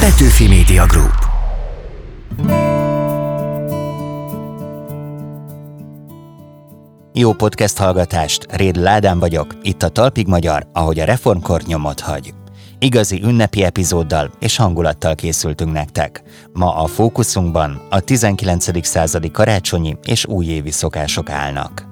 Petőfi Media Group. Jó podcast hallgatást, Réd Ládán vagyok, itt a Talpig Magyar, ahogy a reformkor nyomot hagy. Igazi ünnepi epizóddal és hangulattal készültünk nektek. Ma a fókuszunkban a 19. századi karácsonyi és újévi szokások állnak.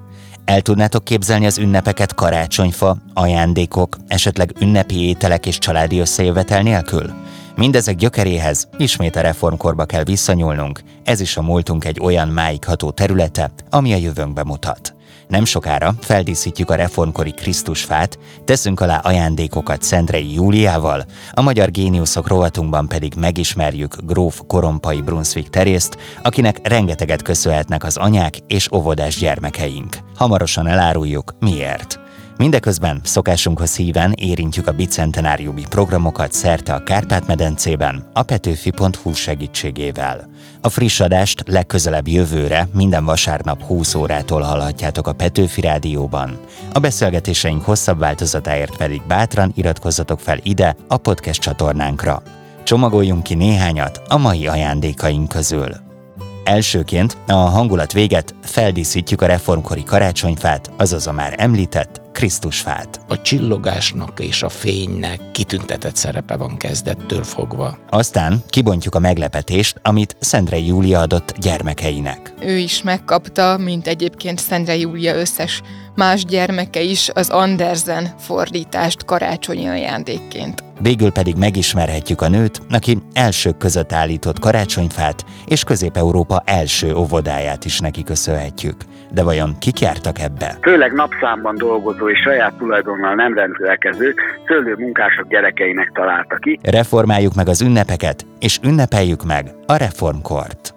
El tudnátok képzelni az ünnepeket karácsonyfa, ajándékok, esetleg ünnepi ételek és családi összejövetel nélkül? Mindezek gyökeréhez ismét a reformkorba kell visszanyúlnunk, ez is a múltunk egy olyan máigható területe, ami a jövőnkbe mutat. Nem sokára feldíszítjük a reformkori Krisztusfát, teszünk alá ajándékokat Szentrei Júliával, a Magyar Géniuszok rovatunkban pedig megismerjük gróf Korompai Brunswick terészt, akinek rengeteget köszönhetnek az anyák és óvodás gyermekeink. Hamarosan eláruljuk, miért. Mindeközben szokásunkhoz híven érintjük a bicentenáriumi programokat szerte a Kárpát-medencében a petőfi.hu segítségével. A friss adást legközelebb jövőre minden vasárnap 20 órától hallhatjátok a Petőfi Rádióban. A beszélgetéseink hosszabb változatáért pedig bátran iratkozzatok fel ide a podcast csatornánkra. Csomagoljunk ki néhányat a mai ajándékaink közül. Elsőként a hangulat véget feldíszítjük a reformkori karácsonyfát, azaz a már említett Krisztusfát. A csillogásnak és a fénynek kitüntetett szerepe van kezdettől fogva. Aztán kibontjuk a meglepetést, amit Szendre Júlia adott gyermekeinek. Ő is megkapta, mint egyébként Szendre Júlia összes más gyermeke is az Andersen fordítást karácsonyi ajándékként. Végül pedig megismerhetjük a nőt, aki elsők között állított karácsonyfát, és Közép-Európa első óvodáját is neki köszönhetjük. De vajon kik jártak ebbe? Főleg napszámban dolgozó és saját tulajdonnal nem rendelkező szőlő munkások gyerekeinek találta ki. Reformáljuk meg az ünnepeket, és ünnepeljük meg a reformkort.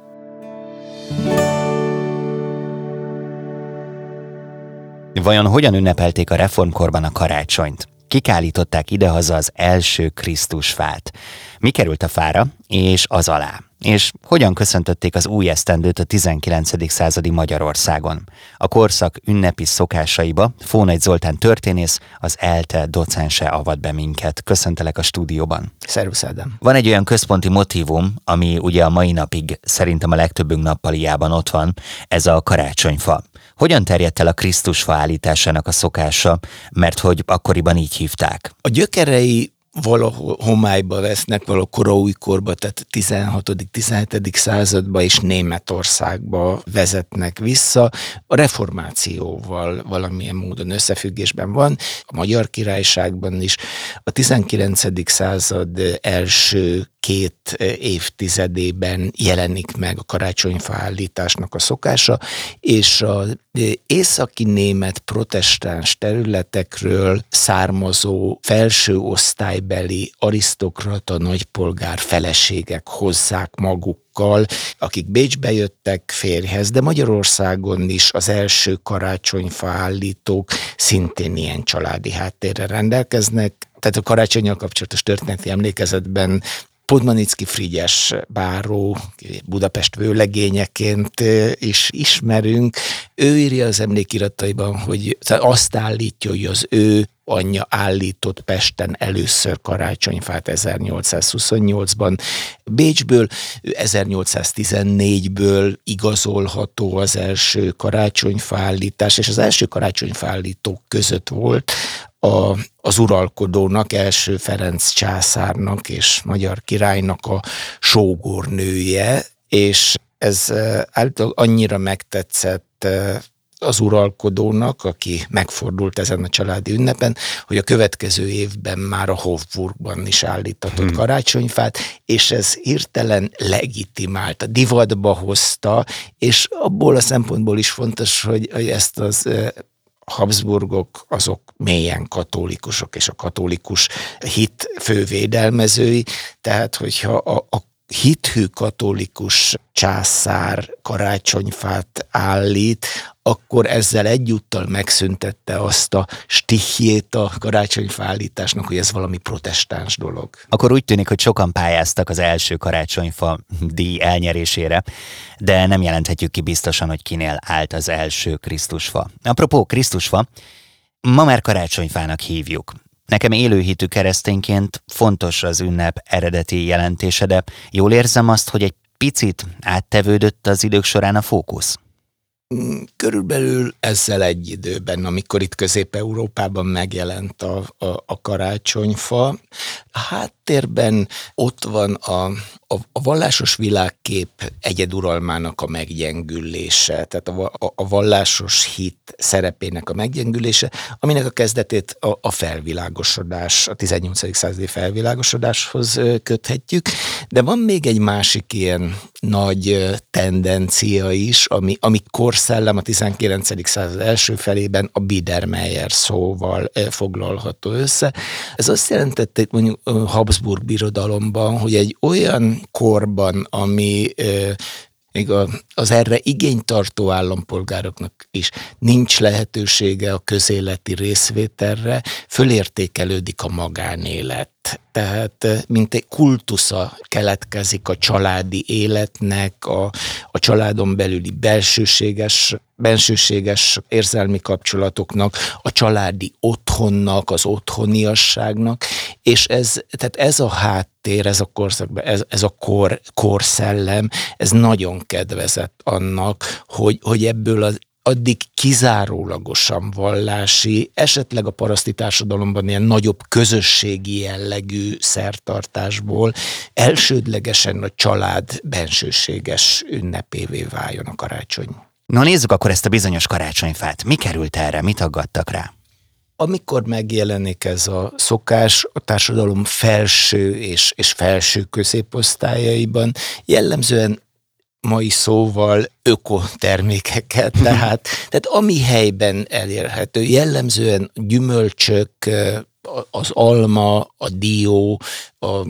Vajon hogyan ünnepelték a reformkorban a karácsonyt? Kik állították idehaza az első Krisztusfát? Mi került a fára, és az alá? És hogyan köszöntötték az új esztendőt a 19. századi Magyarországon? A korszak ünnepi szokásaiba Fónagy Zoltán történész, az ELTE docense avat be minket. Köszöntelek a stúdióban. Szervusz Ádám. Van egy olyan központi motivum, ami ugye a mai napig szerintem a legtöbbünk nappaliában ott van, ez a karácsonyfa. Hogyan terjedt el a Krisztusfa állításának a szokása, mert hogy akkoriban így hívták? A gyökerei valahol homályba vesznek, valahol koraújkorba, tehát 16.-17. századba és Németországba vezetnek vissza. A reformációval valamilyen módon összefüggésben van, a Magyar Királyságban is. A 19. század első két évtizedében jelenik meg a karácsonyfa állításnak a szokása, és az északi német protestáns területekről származó felső osztálybeli arisztokrata nagypolgár feleségek hozzák magukkal, akik Bécsbe jöttek férjhez, de Magyarországon is az első karácsonyfa állítók szintén ilyen családi háttérre rendelkeznek, tehát a karácsonyjal kapcsolatos történeti emlékezetben Podmanicki Frigyes báró, Budapest vőlegényeként is ismerünk. Ő írja az emlékirataiban, hogy azt állítja, hogy az ő anyja állított Pesten először karácsonyfát 1828-ban. Bécsből 1814-ből igazolható az első karácsonyfállítás, és az első karácsonyfállítók között volt a, az uralkodónak, első Ferenc császárnak és magyar királynak a sógornője, és ez általában annyira megtetszett az uralkodónak, aki megfordult ezen a családi ünnepen, hogy a következő évben már a Hofburgban is állítatott hmm. karácsonyfát, és ez hirtelen legitimált, a divatba hozta, és abból a szempontból is fontos, hogy, hogy ezt az Habsburgok azok mélyen katolikusok, és a katolikus hit fővédelmezői, tehát hogyha a, a hithű katolikus császár karácsonyfát állít, akkor ezzel egyúttal megszüntette azt a stihjét a karácsonyfa állításnak, hogy ez valami protestáns dolog. Akkor úgy tűnik, hogy sokan pályáztak az első karácsonyfa díj elnyerésére, de nem jelenthetjük ki biztosan, hogy kinél állt az első Krisztusfa. Apropó Krisztusfa, ma már karácsonyfának hívjuk. Nekem élőhitű keresztényként fontos az ünnep eredeti jelentése, de jól érzem azt, hogy egy picit áttevődött az idők során a fókusz. Körülbelül ezzel egy időben, amikor itt Közép-Európában megjelent a, a, a karácsonyfa, háttérben ott van a, a, a vallásos világkép egyeduralmának a meggyengülése, tehát a, a, a vallásos hit szerepének a meggyengülése, aminek a kezdetét a, a felvilágosodás, a 18. századi felvilágosodáshoz köthetjük, de van még egy másik ilyen nagy tendencia is, ami, ami korszellem a 19. század első felében a Biedermeier szóval foglalható össze. Ez azt jelentette, mondjuk Habsburg birodalomban, hogy egy olyan korban, ami még az erre igénytartó állampolgároknak is nincs lehetősége a közéleti részvételre, fölértékelődik a magánélet. Tehát mint egy kultusza keletkezik a családi életnek, a, a családon belüli belsőséges, bensőséges érzelmi kapcsolatoknak, a családi otthonnak, az otthoniasságnak, és ez, tehát ez a háttér, ez a korszakban, ez, ez a kor, korszellem, ez nagyon kedvezett annak, hogy, hogy ebből az addig kizárólagosan vallási, esetleg a paraszti társadalomban ilyen nagyobb közösségi jellegű szertartásból elsődlegesen a család bensőséges ünnepévé váljon a karácsony. Na nézzük akkor ezt a bizonyos karácsonyfát. Mi került erre? Mit aggattak rá? Amikor megjelenik ez a szokás a társadalom felső és, és felső középosztályaiban, jellemzően mai szóval ökotermékeket, tehát, tehát ami helyben elérhető, jellemzően gyümölcsök, az alma, a dió, a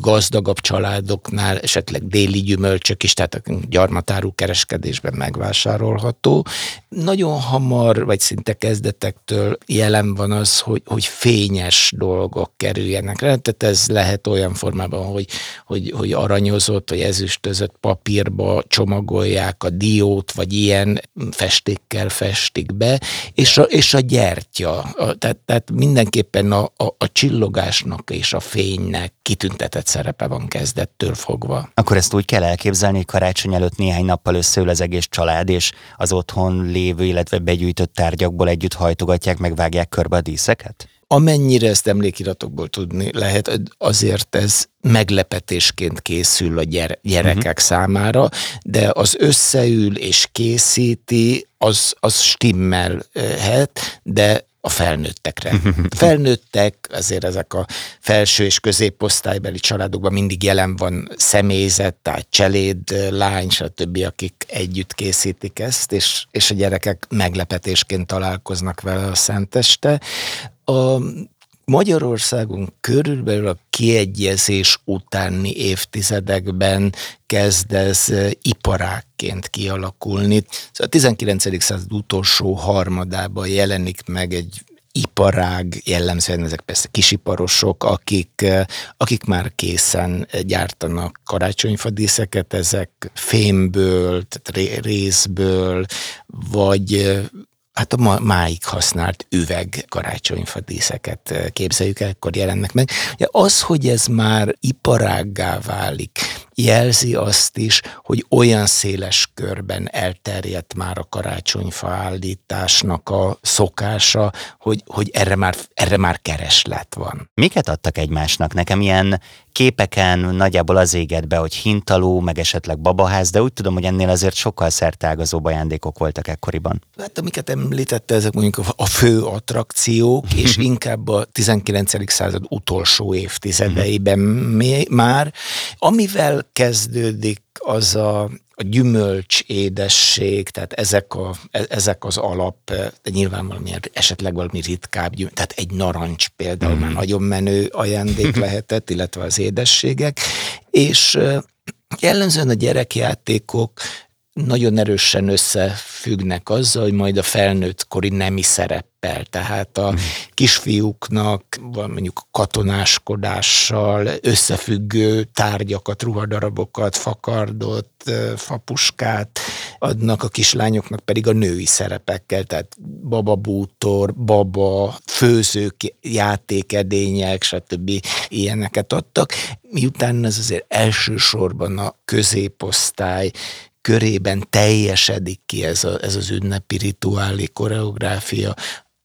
gazdagabb családoknál esetleg déli gyümölcsök is, tehát a gyarmatárú kereskedésben megvásárolható. Nagyon hamar, vagy szinte kezdetektől jelen van az, hogy, hogy fényes dolgok kerüljenek rá, tehát ez lehet olyan formában, hogy, hogy, hogy aranyozott, vagy ezüstözött papírba csomagolják a diót, vagy ilyen festékkel festik be, és a, és a gyertya, a, tehát, tehát mindenképpen a, a, a csillogásnak és a fénynek ennek kitüntetett szerepe van kezdettől fogva. Akkor ezt úgy kell elképzelni, hogy karácsony előtt néhány nappal összeül az egész család, és az otthon lévő, illetve begyűjtött tárgyakból együtt hajtogatják, megvágják körbe a díszeket? Amennyire ezt emlékiratokból tudni lehet, azért ez meglepetésként készül a gyere, gyerekek uh-huh. számára, de az összeül és készíti, az, az stimmelhet, de a felnőttekre. Felnőttek, azért ezek a felső és középosztálybeli családokban mindig jelen van személyzet, tehát cseléd, lány, stb., akik együtt készítik ezt, és, és a gyerekek meglepetésként találkoznak vele a szenteste. A Magyarországon körülbelül a kiegyezés utáni évtizedekben kezd ez iparákként kialakulni. Szóval a 19. század utolsó harmadában jelenik meg egy iparág, jellemzően ezek persze kisiparosok, akik, akik már készen gyártanak karácsonyfadíszeket, ezek fémből, tehát részből, vagy hát a máig használt üveg karácsonyfadíszeket eh, képzeljük el, akkor jelennek meg. Ja, az, hogy ez már iparággá válik, jelzi azt is, hogy olyan széles körben elterjedt már a karácsonyfa állításnak a szokása, hogy, hogy erre, már, erre már kereslet van. Miket adtak egymásnak? Nekem ilyen képeken nagyjából az éget be, hogy hintaló, meg esetleg babaház, de úgy tudom, hogy ennél azért sokkal szertágazó ajándékok voltak ekkoriban. Hát amiket említette, ezek mondjuk a fő attrakciók, és inkább a 19. század utolsó évtizedeiben már, amivel kezdődik az a, a gyümölcs édesség, tehát ezek, a, e, ezek az alap, de nyilván valami, esetleg valami ritkább gyümölcs, tehát egy narancs például mm. már nagyon menő ajándék lehetett, illetve az édességek, és jellemzően a gyerekjátékok nagyon erősen összefüggnek azzal, hogy majd a felnőtt kori nemi szereppel, tehát a kisfiúknak mondjuk katonáskodással összefüggő tárgyakat, ruhadarabokat, fakardot, fapuskát adnak, a kislányoknak pedig a női szerepekkel, tehát bababútor, baba, főzők, játékedények, stb. ilyeneket adtak, miután ez azért elsősorban a középosztály körében teljesedik ki ez, a, ez az ünnepi rituálé koreográfia,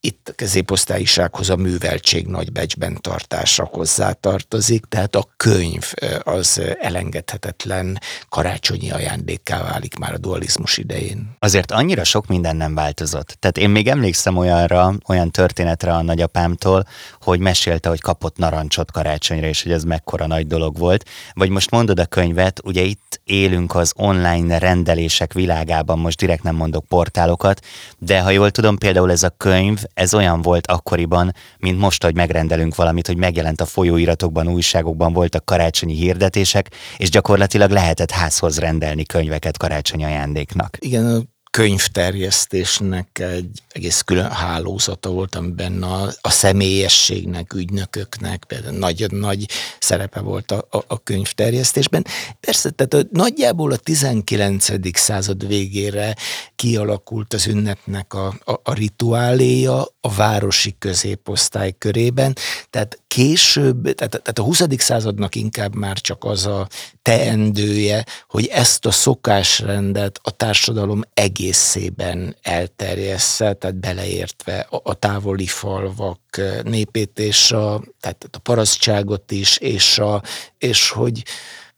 itt a középosztályisághoz a műveltség nagy becsben tartása hozzá tartozik, tehát a könyv az elengedhetetlen karácsonyi ajándékká válik már a dualizmus idején. Azért annyira sok minden nem változott. Tehát én még emlékszem olyanra, olyan történetre a nagyapámtól, hogy mesélte, hogy kapott narancsot karácsonyra, és hogy ez mekkora nagy dolog volt. Vagy most mondod a könyvet, ugye itt élünk az online rendelések világában, most direkt nem mondok portálokat, de ha jól tudom, például ez a könyv, ez olyan volt akkoriban, mint most, hogy megrendelünk valamit, hogy megjelent a folyóiratokban, újságokban voltak karácsonyi hirdetések, és gyakorlatilag lehetett házhoz rendelni könyveket karácsonyi ajándéknak. Igen, könyvterjesztésnek egy egész külön hálózata volt, amiben a, a személyességnek, ügynököknek például nagy, nagy szerepe volt a, a, a könyvterjesztésben. Persze, tehát a, nagyjából a 19. század végére kialakult az ünnepnek a, a, a rituáléja a városi középosztály körében, tehát később, tehát, tehát a 20. századnak inkább már csak az a teendője, hogy ezt a szokásrendet a társadalom egészében elterjessze, tehát beleértve a, távoli falvak népét és a, tehát a parasztságot is, és, a, és hogy,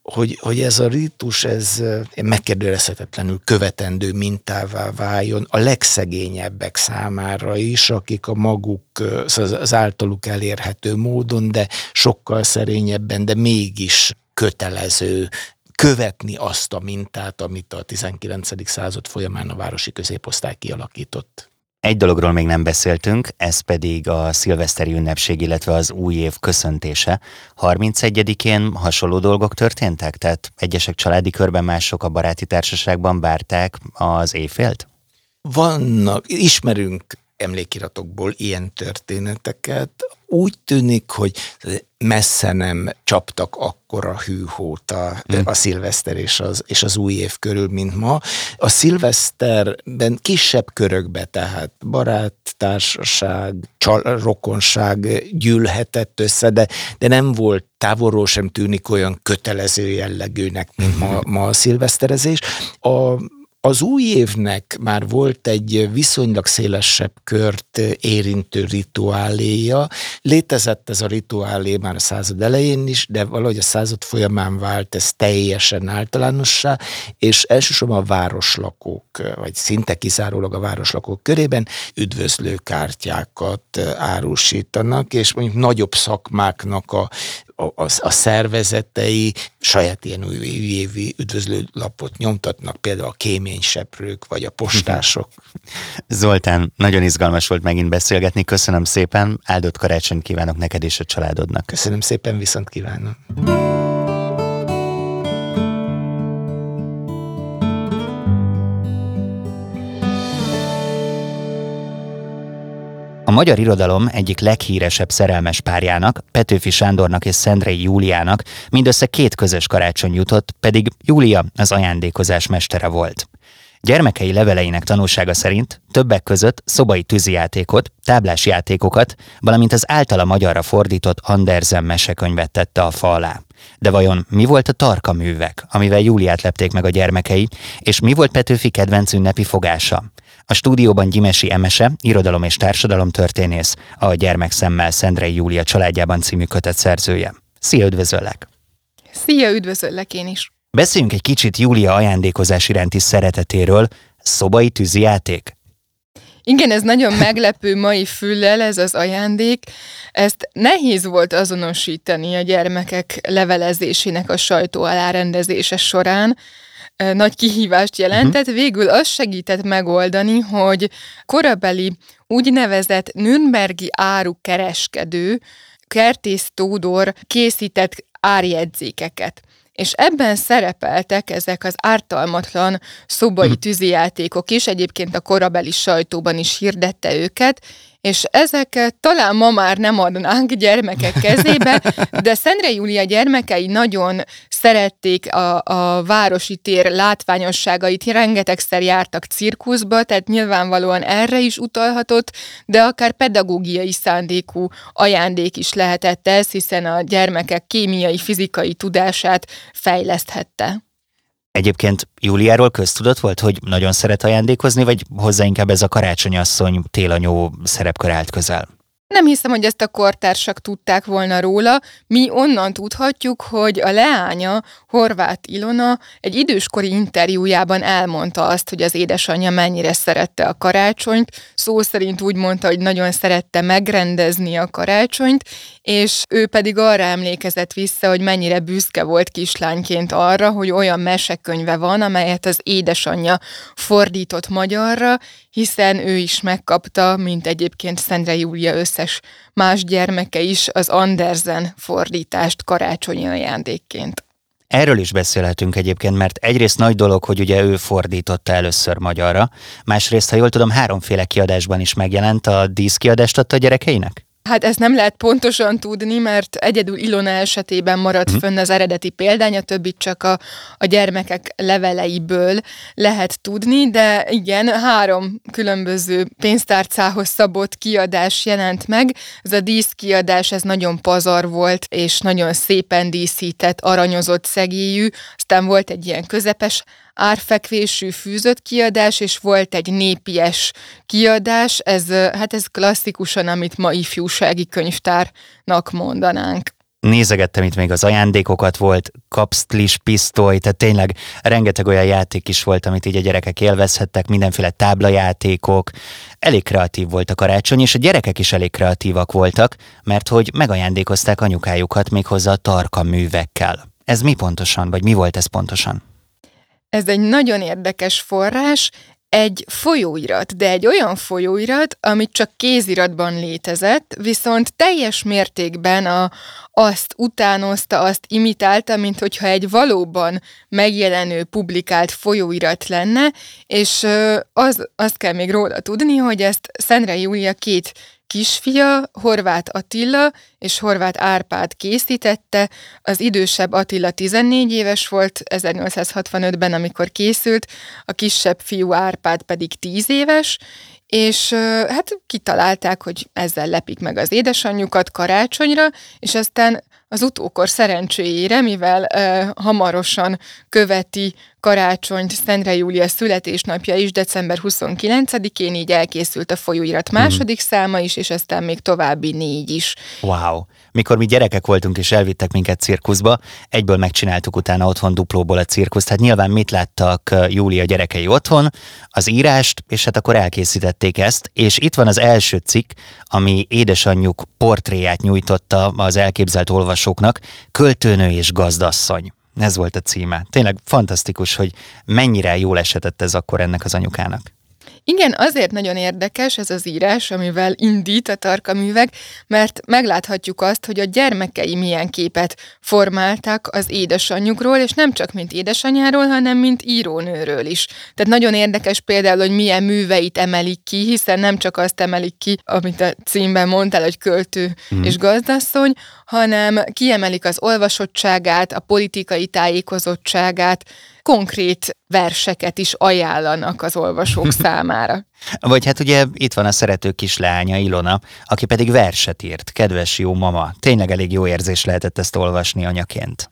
hogy, hogy ez a rítus, ez megkérdőjelezhetetlenül követendő mintává váljon a legszegényebbek számára is, akik a maguk, az általuk elérhető módon, de sokkal szerényebben, de mégis kötelező követni azt a mintát, amit a 19. század folyamán a városi középosztály kialakított. Egy dologról még nem beszéltünk, ez pedig a szilveszteri ünnepség, illetve az új év köszöntése. 31-én hasonló dolgok történtek? Tehát egyesek családi körben, mások a baráti társaságban várták az éjfélt? Vannak, ismerünk emlékiratokból ilyen történeteket. Úgy tűnik, hogy messze nem csaptak akkora hűhót a, mm. a szilveszter és az, és az új év körül, mint ma. A szilveszterben kisebb körökbe, tehát barát, társaság, csal, rokonság gyűlhetett össze, de, de nem volt távolról sem tűnik olyan kötelező jellegűnek, mint ma, ma a szilveszterezés. A az új évnek már volt egy viszonylag szélesebb kört érintő rituáléja. Létezett ez a rituálé már a század elején is, de valahogy a század folyamán vált ez teljesen általánossá, és elsősorban a városlakók, vagy szinte kizárólag a városlakók körében üdvözlőkártyákat árusítanak, és mondjuk nagyobb szakmáknak a a, a, a szervezetei saját ilyen újévi üdvözlőlapot nyomtatnak, például a kéményseprők, vagy a postások. Zoltán, nagyon izgalmas volt megint beszélgetni, köszönöm szépen, áldott karácsonyt kívánok neked és a családodnak. Köszönöm szépen, viszont kívánom. A magyar irodalom egyik leghíresebb szerelmes párjának, Petőfi Sándornak és Szendrei Júliának mindössze két közös karácsony jutott, pedig Júlia az ajándékozás mestere volt. Gyermekei leveleinek tanulsága szerint többek között szobai tűzijátékot, táblás játékokat, valamint az általa magyarra fordított Andersen mesekönyvet tette a fa alá. De vajon mi volt a tarka művek, amivel Júliát lepték meg a gyermekei, és mi volt Petőfi kedvenc ünnepi fogása? A stúdióban Gyimesi Emese, irodalom és társadalom történész, a Gyermekszemmel Szendrei Júlia családjában című kötet szerzője. Szia, üdvözöllek! Szia, üdvözöllek én is! Beszéljünk egy kicsit Júlia ajándékozás iránti szeretetéről. Szobai tűzijáték? Igen, ez nagyon meglepő mai füllel ez az ajándék. Ezt nehéz volt azonosítani a gyermekek levelezésének a sajtó alárendezése során, nagy kihívást jelentett, uh-huh. végül az segített megoldani, hogy korabeli úgynevezett Nürnbergi árukereskedő, Kertész Tódor készített árjegyzékeket és ebben szerepeltek ezek az ártalmatlan szobai mhm. tűzijátékok is, egyébként a korabeli sajtóban is hirdette őket, és ezeket talán ma már nem adnánk gyermekek kezébe, de Szendre Júlia gyermekei nagyon szerették a, a városi tér látványosságait, rengetegszer jártak cirkuszba, tehát nyilvánvalóan erre is utalhatott, de akár pedagógiai szándékú ajándék is lehetett ez, hiszen a gyermekek kémiai, fizikai tudását fejleszthette. Egyébként Júliáról köztudott volt, hogy nagyon szeret ajándékozni, vagy hozzá inkább ez a karácsonyasszony télanyó szerepkör állt közel? Nem hiszem, hogy ezt a kortársak tudták volna róla. Mi onnan tudhatjuk, hogy a leánya, Horváth Ilona egy időskori interjújában elmondta azt, hogy az édesanyja mennyire szerette a karácsonyt. Szó szerint úgy mondta, hogy nagyon szerette megrendezni a karácsonyt, és ő pedig arra emlékezett vissza, hogy mennyire büszke volt kislányként arra, hogy olyan mesekönyve van, amelyet az édesanyja fordított magyarra, hiszen ő is megkapta, mint egyébként Szendre Júlia összes más gyermeke is az Andersen fordítást karácsonyi ajándékként. Erről is beszélhetünk egyébként, mert egyrészt nagy dolog, hogy ugye ő fordította először magyarra, másrészt, ha jól tudom, háromféle kiadásban is megjelent, a díszkiadást adta a gyerekeinek? Hát ezt nem lehet pontosan tudni, mert egyedül Ilona esetében maradt hmm. fönn az eredeti példány, a többit csak a, a gyermekek leveleiből lehet tudni, de igen, három különböző pénztárcához szabott kiadás jelent meg. Ez a díszkiadás, ez nagyon pazar volt, és nagyon szépen díszített, aranyozott szegélyű, aztán volt egy ilyen közepes árfekvésű fűzött kiadás, és volt egy népies kiadás, ez, hát ez klasszikusan, amit ma ifjúsági könyvtárnak mondanánk. Nézegettem itt még az ajándékokat, volt kapsztlis, pisztoly, tehát tényleg rengeteg olyan játék is volt, amit így a gyerekek élvezhettek, mindenféle táblajátékok. Elég kreatív volt a karácsony, és a gyerekek is elég kreatívak voltak, mert hogy megajándékozták anyukájukat méghozzá a tarka művekkel. Ez mi pontosan, vagy mi volt ez pontosan? Ez egy nagyon érdekes forrás, egy folyóirat, de egy olyan folyóirat, amit csak kéziratban létezett, viszont teljes mértékben a, azt utánozta, azt imitálta, mint hogyha egy valóban megjelenő, publikált folyóirat lenne, és az, azt kell még róla tudni, hogy ezt Szentre Júlia két kisfia, Horváth Attila és Horváth Árpád készítette. Az idősebb Attila 14 éves volt 1865-ben, amikor készült, a kisebb fiú Árpád pedig 10 éves, és hát kitalálták, hogy ezzel lepik meg az édesanyjukat karácsonyra, és aztán az utókor szerencséjére, mivel uh, hamarosan követi karácsonyt Szentre Júlia születésnapja is december 29-én, így elkészült a folyóirat második mm. száma is, és aztán még további négy is. Wow! Mikor mi gyerekek voltunk és elvittek minket cirkuszba, egyből megcsináltuk utána otthon duplóból a cirkuszt. Hát nyilván mit láttak Júlia gyerekei otthon? Az írást, és hát akkor elkészítették ezt, és itt van az első cikk, ami édesanyjuk portréját nyújtotta az elképzelt olvasóknak, költőnő és gazdasszony. Ez volt a címe. Tényleg fantasztikus, hogy mennyire jól esetett ez akkor ennek az anyukának. Igen, azért nagyon érdekes ez az írás, amivel indít a Tarka művek, mert megláthatjuk azt, hogy a gyermekei milyen képet formáltak az édesanyjukról, és nem csak mint édesanyáról, hanem mint írónőről is. Tehát nagyon érdekes például, hogy milyen műveit emelik ki, hiszen nem csak azt emelik ki, amit a címben mondtál, hogy költő mm. és gazdasszony, hanem kiemelik az olvasottságát, a politikai tájékozottságát, konkrét verseket is ajánlanak az olvasók számára. Vagy hát ugye itt van a szerető kislánya Ilona, aki pedig verset írt, kedves jó mama. Tényleg elég jó érzés lehetett ezt olvasni anyaként.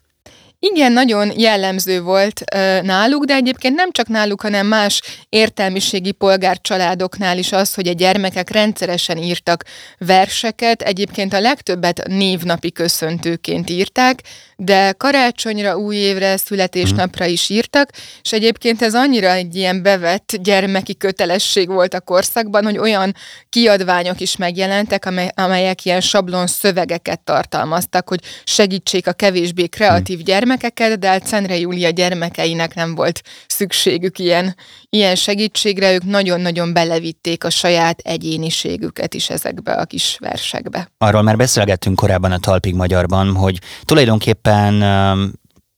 Igen, nagyon jellemző volt uh, náluk, de egyébként nem csak náluk, hanem más értelmiségi polgárcsaládoknál is az, hogy a gyermekek rendszeresen írtak verseket, egyébként a legtöbbet névnapi köszöntőként írták, de karácsonyra, új évre, születésnapra is írtak, és egyébként ez annyira egy ilyen bevett gyermeki kötelesség volt a korszakban, hogy olyan kiadványok is megjelentek, amely, amelyek ilyen sablon szövegeket tartalmaztak, hogy segítsék a kevésbé kreatív gyermek gyermekeket, de hát Szentre Júlia gyermekeinek nem volt szükségük ilyen, ilyen segítségre, ők nagyon-nagyon belevitték a saját egyéniségüket is ezekbe a kis versekbe. Arról már beszélgettünk korábban a Talpig Magyarban, hogy tulajdonképpen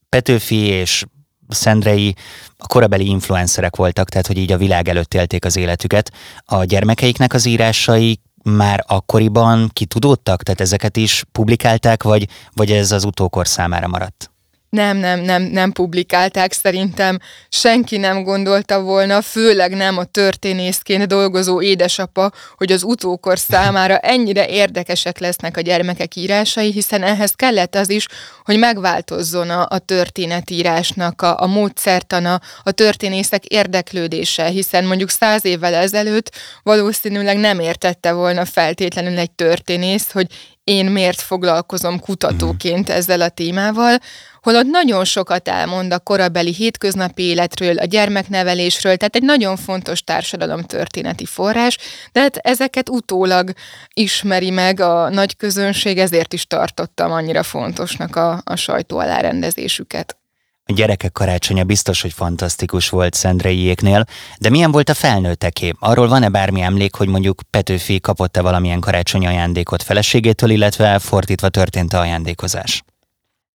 Petőfi és Szendrei a korabeli influencerek voltak, tehát hogy így a világ előtt élték az életüket. A gyermekeiknek az írásai már akkoriban kitudódtak, tehát ezeket is publikálták, vagy, vagy ez az utókor számára maradt? Nem, nem, nem, nem publikálták, szerintem. Senki nem gondolta volna, főleg nem a történészként dolgozó édesapa, hogy az utókor számára ennyire érdekesek lesznek a gyermekek írásai, hiszen ehhez kellett az is, hogy megváltozzon a, a történetírásnak a, a módszertana, a történészek érdeklődése, hiszen mondjuk száz évvel ezelőtt valószínűleg nem értette volna feltétlenül egy történész, hogy én miért foglalkozom kutatóként ezzel a témával, holott nagyon sokat elmond a korabeli hétköznapi életről, a gyermeknevelésről, tehát egy nagyon fontos társadalomtörténeti forrás, de hát ezeket utólag ismeri meg a nagy közönség, ezért is tartottam annyira fontosnak a, a sajtó alárendezésüket. A gyerekek karácsonya biztos, hogy fantasztikus volt Szendreiéknél, de milyen volt a felnőtteké? Arról van-e bármi emlék, hogy mondjuk Petőfi kapott-e valamilyen karácsonyi ajándékot feleségétől, illetve fordítva történt a ajándékozás?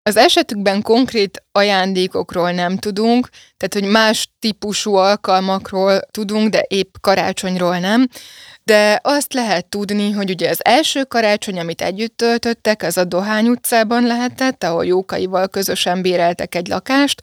Az esetükben konkrét ajándékokról nem tudunk, tehát hogy más típusú alkalmakról tudunk, de épp karácsonyról nem. De azt lehet tudni, hogy ugye az első karácsony, amit együtt töltöttek, az a Dohány utcában lehetett, ahol Jókaival közösen béreltek egy lakást,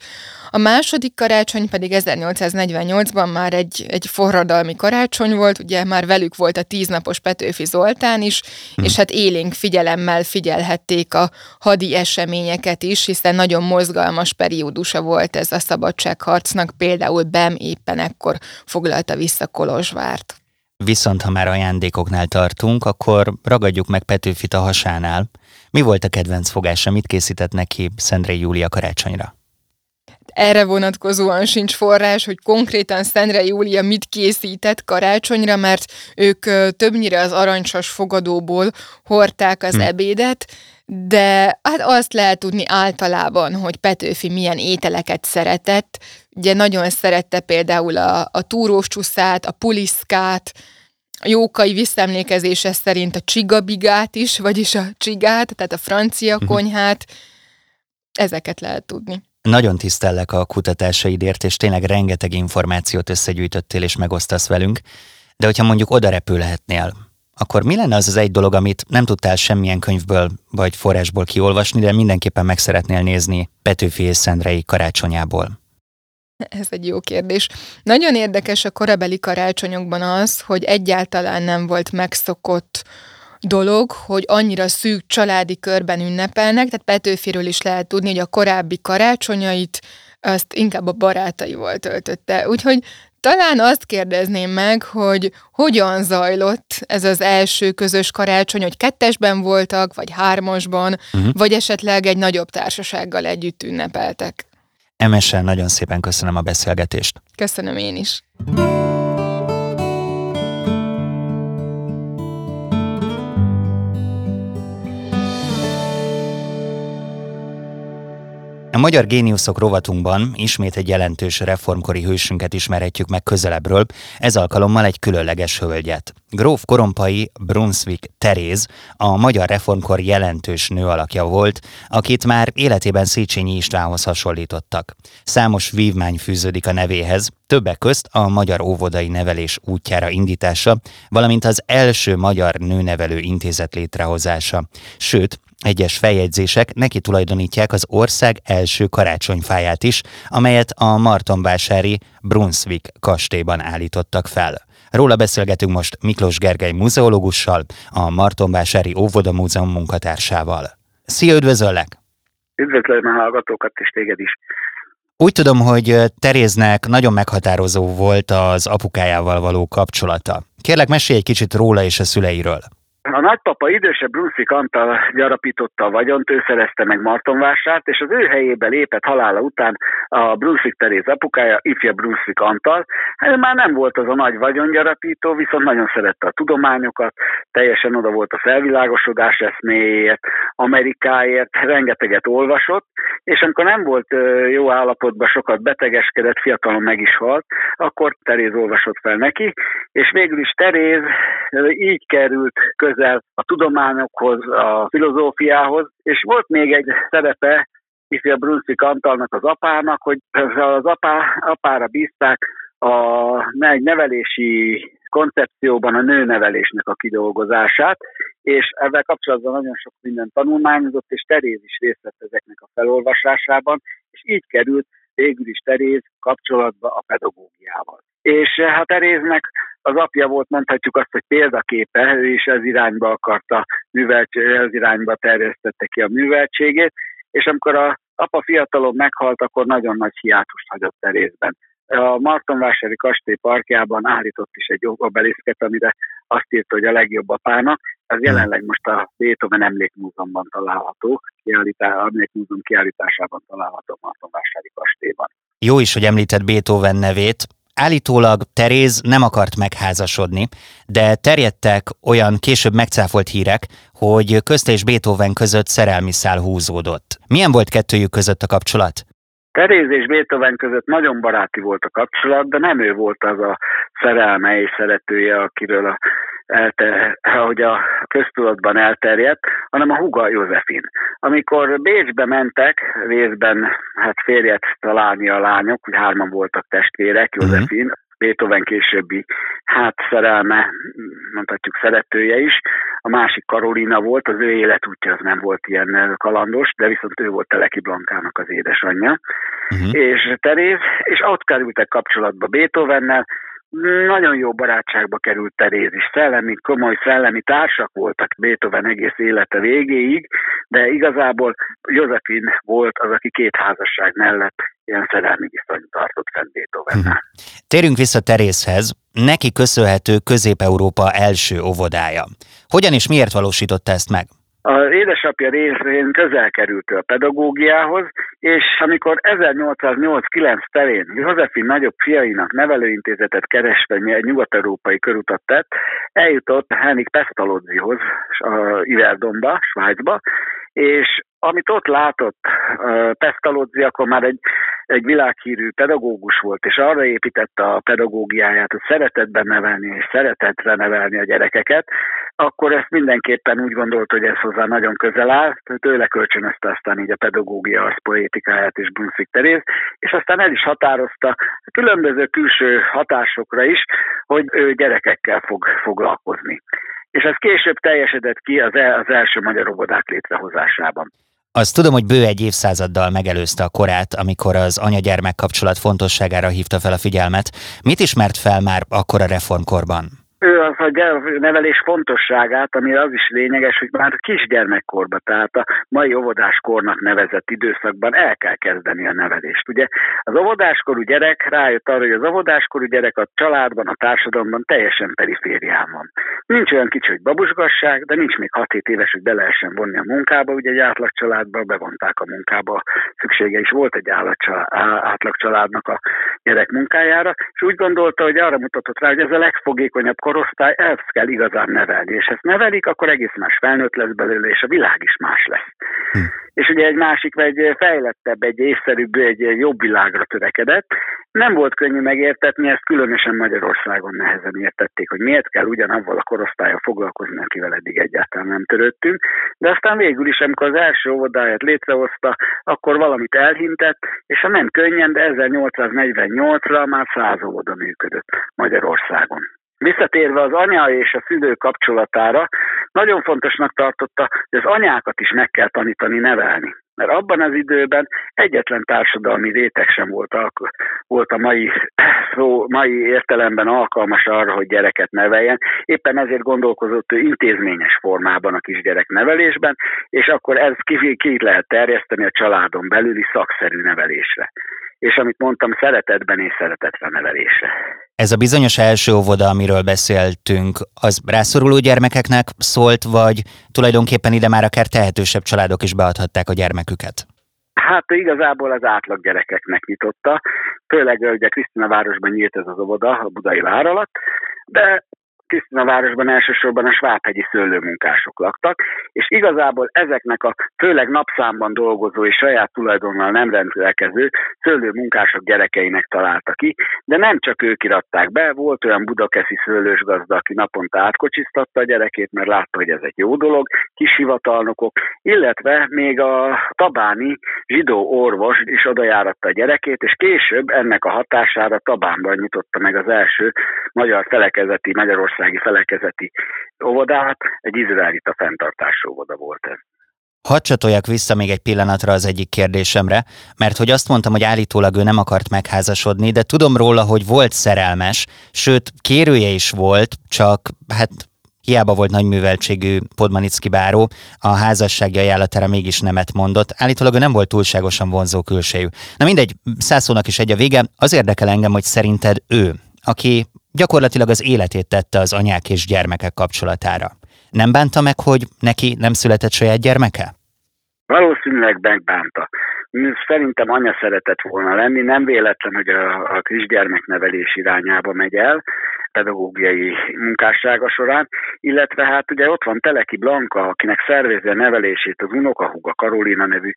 a második karácsony pedig 1848-ban már egy, egy forradalmi karácsony volt, ugye már velük volt a tíznapos Petőfi Zoltán is, hmm. és hát élénk figyelemmel figyelhették a hadi eseményeket is, hiszen nagyon mozgalmas periódusa volt ez a szabadságharcnak, például Bem éppen ekkor foglalta vissza Kolozsvárt. Viszont ha már ajándékoknál tartunk, akkor ragadjuk meg Petőfit a hasánál. Mi volt a kedvenc fogása, mit készített neki Szendrei Júlia karácsonyra? erre vonatkozóan sincs forrás, hogy konkrétan Szentre Júlia mit készített karácsonyra, mert ők többnyire az arancsos fogadóból hordták az hm. ebédet, de hát azt lehet tudni általában, hogy Petőfi milyen ételeket szeretett. Ugye nagyon szerette például a, a túrós csuszát, a puliszkát, a jókai visszemlékezése szerint a csigabigát is, vagyis a csigát, tehát a francia mhm. konyhát. Ezeket lehet tudni. Nagyon tisztellek a kutatásaidért, és tényleg rengeteg információt összegyűjtöttél és megosztasz velünk, de hogyha mondjuk oda repülhetnél, akkor mi lenne az az egy dolog, amit nem tudtál semmilyen könyvből vagy forrásból kiolvasni, de mindenképpen meg szeretnél nézni Petőfi és Szendrei karácsonyából? Ez egy jó kérdés. Nagyon érdekes a korabeli karácsonyokban az, hogy egyáltalán nem volt megszokott dolog, hogy annyira szűk családi körben ünnepelnek, tehát Petőfiről is lehet tudni, hogy a korábbi karácsonyait azt inkább a barátaival töltötte. Úgyhogy talán azt kérdezném meg, hogy hogyan zajlott ez az első közös karácsony, hogy kettesben voltak, vagy hármasban, uh-huh. vagy esetleg egy nagyobb társasággal együtt ünnepeltek. Emesen nagyon szépen köszönöm a beszélgetést. Köszönöm én is. A Magyar Géniuszok rovatunkban ismét egy jelentős reformkori hősünket ismerhetjük meg közelebbről, ez alkalommal egy különleges hölgyet. Gróf Korompai Brunswick Teréz a magyar reformkor jelentős nő alakja volt, akit már életében Széchenyi Istvánhoz hasonlítottak. Számos vívmány fűződik a nevéhez, többek közt a magyar óvodai nevelés útjára indítása, valamint az első magyar nőnevelő intézet létrehozása. Sőt, egyes feljegyzések neki tulajdonítják az ország első karácsonyfáját is, amelyet a Martonvásári Brunswick kastélyban állítottak fel. Róla beszélgetünk most Miklós Gergely muzeológussal, a Martonvásári Óvoda Múzeum munkatársával. Szia, üdvözöllek! Üdvözlöm a hallgatókat és téged is! Úgy tudom, hogy Teréznek nagyon meghatározó volt az apukájával való kapcsolata. Kérlek, mesélj egy kicsit róla és a szüleiről. A nagypapa idősebb Brunswick Antal gyarapította a vagyont, ő szerezte meg Martonvásárt, és az ő helyébe lépett halála után a Brunswick Teréz apukája, ifja Brunswick Antal. Hát már nem volt az a nagy vagyongyarapító, viszont nagyon szerette a tudományokat, teljesen oda volt a felvilágosodás eszméért, Amerikáért, rengeteget olvasott, és amikor nem volt jó állapotban, sokat betegeskedett, fiatalon meg is halt, akkor Teréz olvasott fel neki, és végül is Teréz így került közel a tudományokhoz, a filozófiához, és volt még egy szerepe ifja Brunswick Antalnak az apának, hogy az apá, apára bízták a egy nevelési koncepcióban a nőnevelésnek a kidolgozását, és ezzel kapcsolatban nagyon sok minden tanulmányozott, és Teréz is részt vett ezeknek a felolvasásában, és így került végül is Teréz kapcsolatba a pedagógiával. És hát Teréznek az apja volt, mondhatjuk azt, hogy példaképe, ő is ez irányba akarta, ez irányba terjesztette ki a műveltségét, és amikor a apa fiatalon meghalt, akkor nagyon nagy hiátust hagyott Terézben. A Martonvásári kastély parkjában állított is egy obelisket, amire azt írta, hogy a legjobb apának. Ez hmm. jelenleg most a Beethoven Emlékmúzeumban található, kiállítá, Emlékmúzeum kiállításában található Martonvásári kastélyban. Jó is, hogy említett Beethoven nevét. Állítólag Teréz nem akart megházasodni, de terjedtek olyan később megcáfolt hírek, hogy közte és Beethoven között szerelmi szál húzódott. Milyen volt kettőjük között a kapcsolat? Teréz és Beethoven között nagyon baráti volt a kapcsolat, de nem ő volt az a szerelme és szeretője, akiről a, elte, ahogy a köztudatban elterjedt, hanem a huga Józefin. Amikor Bécsbe mentek, részben hát férjet találni a lányok, hogy hárman voltak testvérek, mhm. Józefin, uh-huh. Beethoven későbbi hát szerelme, mondhatjuk szeretője is. A másik Karolina volt, az ő életútja az nem volt ilyen kalandos, de viszont ő volt Teleki Blankának az édesanyja. Uh-huh. És Teréz, és ott kerültek kapcsolatba Beethovennel, nagyon jó barátságba került Teréz is. Szellemi, komoly szellemi társak voltak Beethoven egész élete végéig, de igazából Józefin volt az, aki két házasság mellett ilyen szerelmi viszonyt tartott fenn Beethovennel. Hm. Térjünk vissza Terézhez. Neki köszönhető Közép-Európa első óvodája. Hogyan és miért valósította ezt meg? Az édesapja részén közel került a pedagógiához, és amikor 1808-9 terén Józefin nagyobb fiainak nevelőintézetet keresve egy nyugat-európai körutat tett, eljutott Henrik Pestalozzihoz, a Iverdomba, Svájcba, és amit ott látott Pestalozzi, akkor már egy, egy világhírű pedagógus volt, és arra építette a pedagógiáját, hogy szeretetben nevelni és szeretetre nevelni a gyerekeket, akkor ezt mindenképpen úgy gondolt, hogy ez hozzá nagyon közel áll, tőle kölcsönözte aztán így a pedagógia az poétikáját és Brunswick Teréz, és aztán el is határozta különböző külső hatásokra is, hogy ő gyerekekkel fog foglalkozni. És ez később teljesedett ki az, el, az első magyar óvodák létrehozásában. Azt tudom, hogy bő egy évszázaddal megelőzte a korát, amikor az anya-gyermek kapcsolat fontosságára hívta fel a figyelmet. Mit ismert fel már akkor a reformkorban? Ő az a nevelés fontosságát, ami az is lényeges, hogy már kisgyermekkorban, tehát a mai óvodáskornak nevezett időszakban el kell kezdeni a nevelést. Ugye az óvodáskorú gyerek rájött arra, hogy az óvodáskorú gyerek a családban, a társadalomban teljesen periférián van. Nincs olyan kicsi, hogy babusgasság, de nincs még 6-7 éves, hogy be lehessen vonni a munkába. Ugye egy átlag családba bevonták a munkába, szüksége is volt egy átlag családnak a gyerek munkájára, és úgy gondolta, hogy arra mutatott rá, hogy ez a legfogékonyabb korosztály, ezt kell igazán nevelni, és ezt nevelik, akkor egész más felnőtt lesz belőle, és a világ is más lesz. Hm. És ugye egy másik, egy fejlettebb, egy észszerűbb, egy jobb világra törekedett. Nem volt könnyű megértetni, ezt különösen Magyarországon nehezen értették, hogy miért kell ugyanavval a korosztálya foglalkozni, akivel eddig egyáltalán nem törődtünk. De aztán végül is, amikor az első óvodáját létrehozta, akkor valamit elhintett, és ha nem könnyen, de 1848-ra már száz óvoda működött Magyarországon. Visszatérve az anya és a szülő kapcsolatára, nagyon fontosnak tartotta, hogy az anyákat is meg kell tanítani nevelni. Mert abban az időben egyetlen társadalmi réteg sem volt, volt a mai, szó, mai értelemben alkalmas arra, hogy gyereket neveljen. Éppen ezért gondolkozott ő intézményes formában a kisgyerek nevelésben, és akkor ez ki, ki lehet terjeszteni a családon belüli szakszerű nevelésre. És amit mondtam, szeretetben és szeretetre nevelésre. Ez a bizonyos első óvoda, amiről beszéltünk, az rászoruló gyermekeknek szólt, vagy tulajdonképpen ide már akár tehetősebb családok is beadhatták a gyermeküket? Hát igazából az átlag gyerekeknek nyitotta, főleg ugye Krisztina városban nyílt ez az óvoda, a budai vár alatt, de Krisztina városban elsősorban a svábhegyi szőlőmunkások laktak, és igazából ezeknek a főleg napszámban dolgozó és saját tulajdonnal nem rendelkező szőlőmunkások gyerekeinek találta ki, de nem csak ők iratták be, volt olyan budakeszi szőlős gazda, aki naponta átkocsisztatta a gyerekét, mert látta, hogy ez egy jó dolog, kis hivatalnokok, illetve még a tabáni zsidó orvos is odajáratta a gyerekét, és később ennek a hatására Tabánban nyitotta meg az első magyar felekezeti, magyarországi felekezeti óvodát, egy izraelita fenntartású óvoda volt ez. Hadd csatoljak vissza még egy pillanatra az egyik kérdésemre, mert hogy azt mondtam, hogy állítólag ő nem akart megházasodni, de tudom róla, hogy volt szerelmes, sőt, kérője is volt, csak hát Hiába volt nagy műveltségű Podmanicki báró, a házassági ajánlatára mégis nemet mondott. Állítólag ő nem volt túlságosan vonzó külsejű. Na mindegy, százszónak is egy a vége. Az érdekel engem, hogy szerinted ő, aki gyakorlatilag az életét tette az anyák és gyermekek kapcsolatára. Nem bánta meg, hogy neki nem született saját gyermeke? Valószínűleg megbánta. Szerintem anya szeretett volna lenni, nem véletlen, hogy a, a kisgyermeknevelés irányába megy el, pedagógiai munkássága során, illetve hát ugye ott van Teleki Blanka, akinek szervezi a nevelését az unokahuga Karolina nevű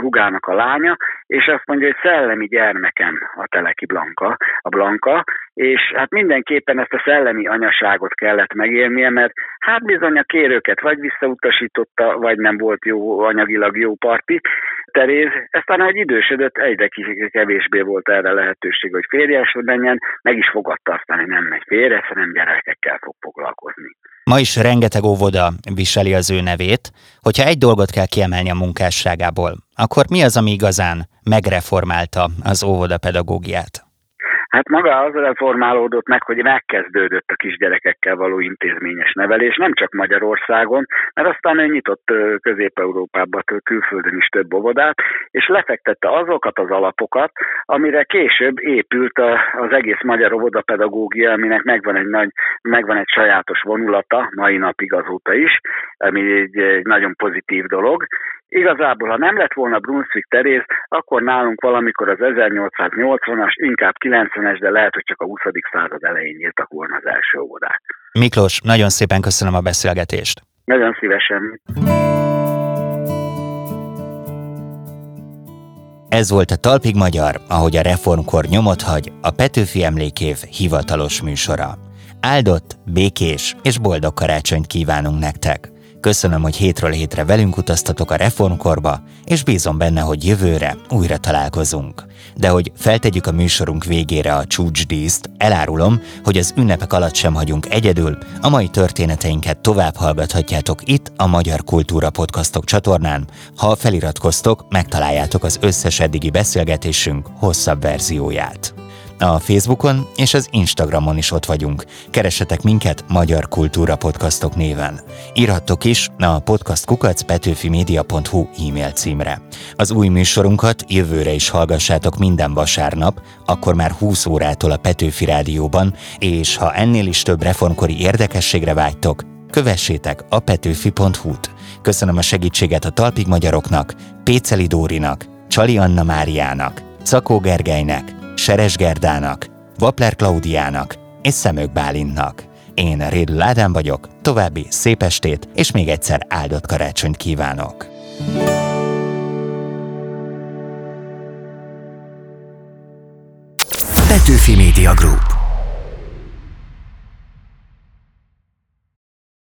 hugának a lánya, és azt mondja, hogy szellemi gyermekem a Teleki Blanka, a Blanka, és hát mindenképpen ezt a szellemi anyaságot kellett megélnie, mert hát bizony a kérőket vagy visszautasította, vagy nem volt jó anyagilag jó parti, Teréz, aztán egy idősödött, egyre kevésbé volt erre lehetőség, hogy férjes menjen, meg is fogadta aztán, hogy nem megy férje, hanem gyerekekkel fog foglalkozni. Ma is rengeteg óvoda viseli az ő nevét. Hogyha egy dolgot kell kiemelni a munkásságából, akkor mi az, ami igazán megreformálta az óvoda pedagógiát? Hát maga az reformálódott meg, hogy megkezdődött a kisgyerekekkel való intézményes nevelés, nem csak Magyarországon, mert aztán ő nyitott Közép-Európába, külföldön is több óvodát, és lefektette azokat az alapokat, amire később épült az egész magyar óvodapedagógia, aminek megvan egy, nagy, megvan egy sajátos vonulata, mai napig azóta is, ami egy, egy nagyon pozitív dolog, Igazából, ha nem lett volna Brunswick Teréz, akkor nálunk valamikor az 1880-as, inkább 90-es, de lehet, hogy csak a 20. század elején nyíltak volna az első óvodák. Miklós, nagyon szépen köszönöm a beszélgetést. Nagyon szívesen. Ez volt a Talpig Magyar, ahogy a reformkor nyomot hagy, a Petőfi Emlékév hivatalos műsora. Áldott, békés és boldog karácsonyt kívánunk nektek! Köszönöm, hogy hétről hétre velünk utaztatok a reformkorba, és bízom benne, hogy jövőre újra találkozunk. De hogy feltegyük a műsorunk végére a csúcsdíszt, elárulom, hogy az ünnepek alatt sem hagyunk egyedül, a mai történeteinket tovább hallgathatjátok itt a Magyar Kultúra Podcastok csatornán. Ha feliratkoztok, megtaláljátok az összes eddigi beszélgetésünk hosszabb verzióját. A Facebookon és az Instagramon is ott vagyunk. Keressetek minket Magyar Kultúra Podcastok néven. Írhattok is a podcastkukacpetőfimedia.hu e-mail címre. Az új műsorunkat jövőre is hallgassátok minden vasárnap, akkor már 20 órától a Petőfi Rádióban, és ha ennél is több reformkori érdekességre vágytok, kövessétek a petőfi.hu-t. Köszönöm a segítséget a Talpig Magyaroknak, Péceli Dórinak, Csali Anna Máriának, Cakó Gergelynek, Seres Gerdának, Vapler Klaudiának és Szemök Bálintnak. Én Rédl Ádám vagyok, további szép estét és még egyszer áldott karácsonyt kívánok! Petőfi Media Group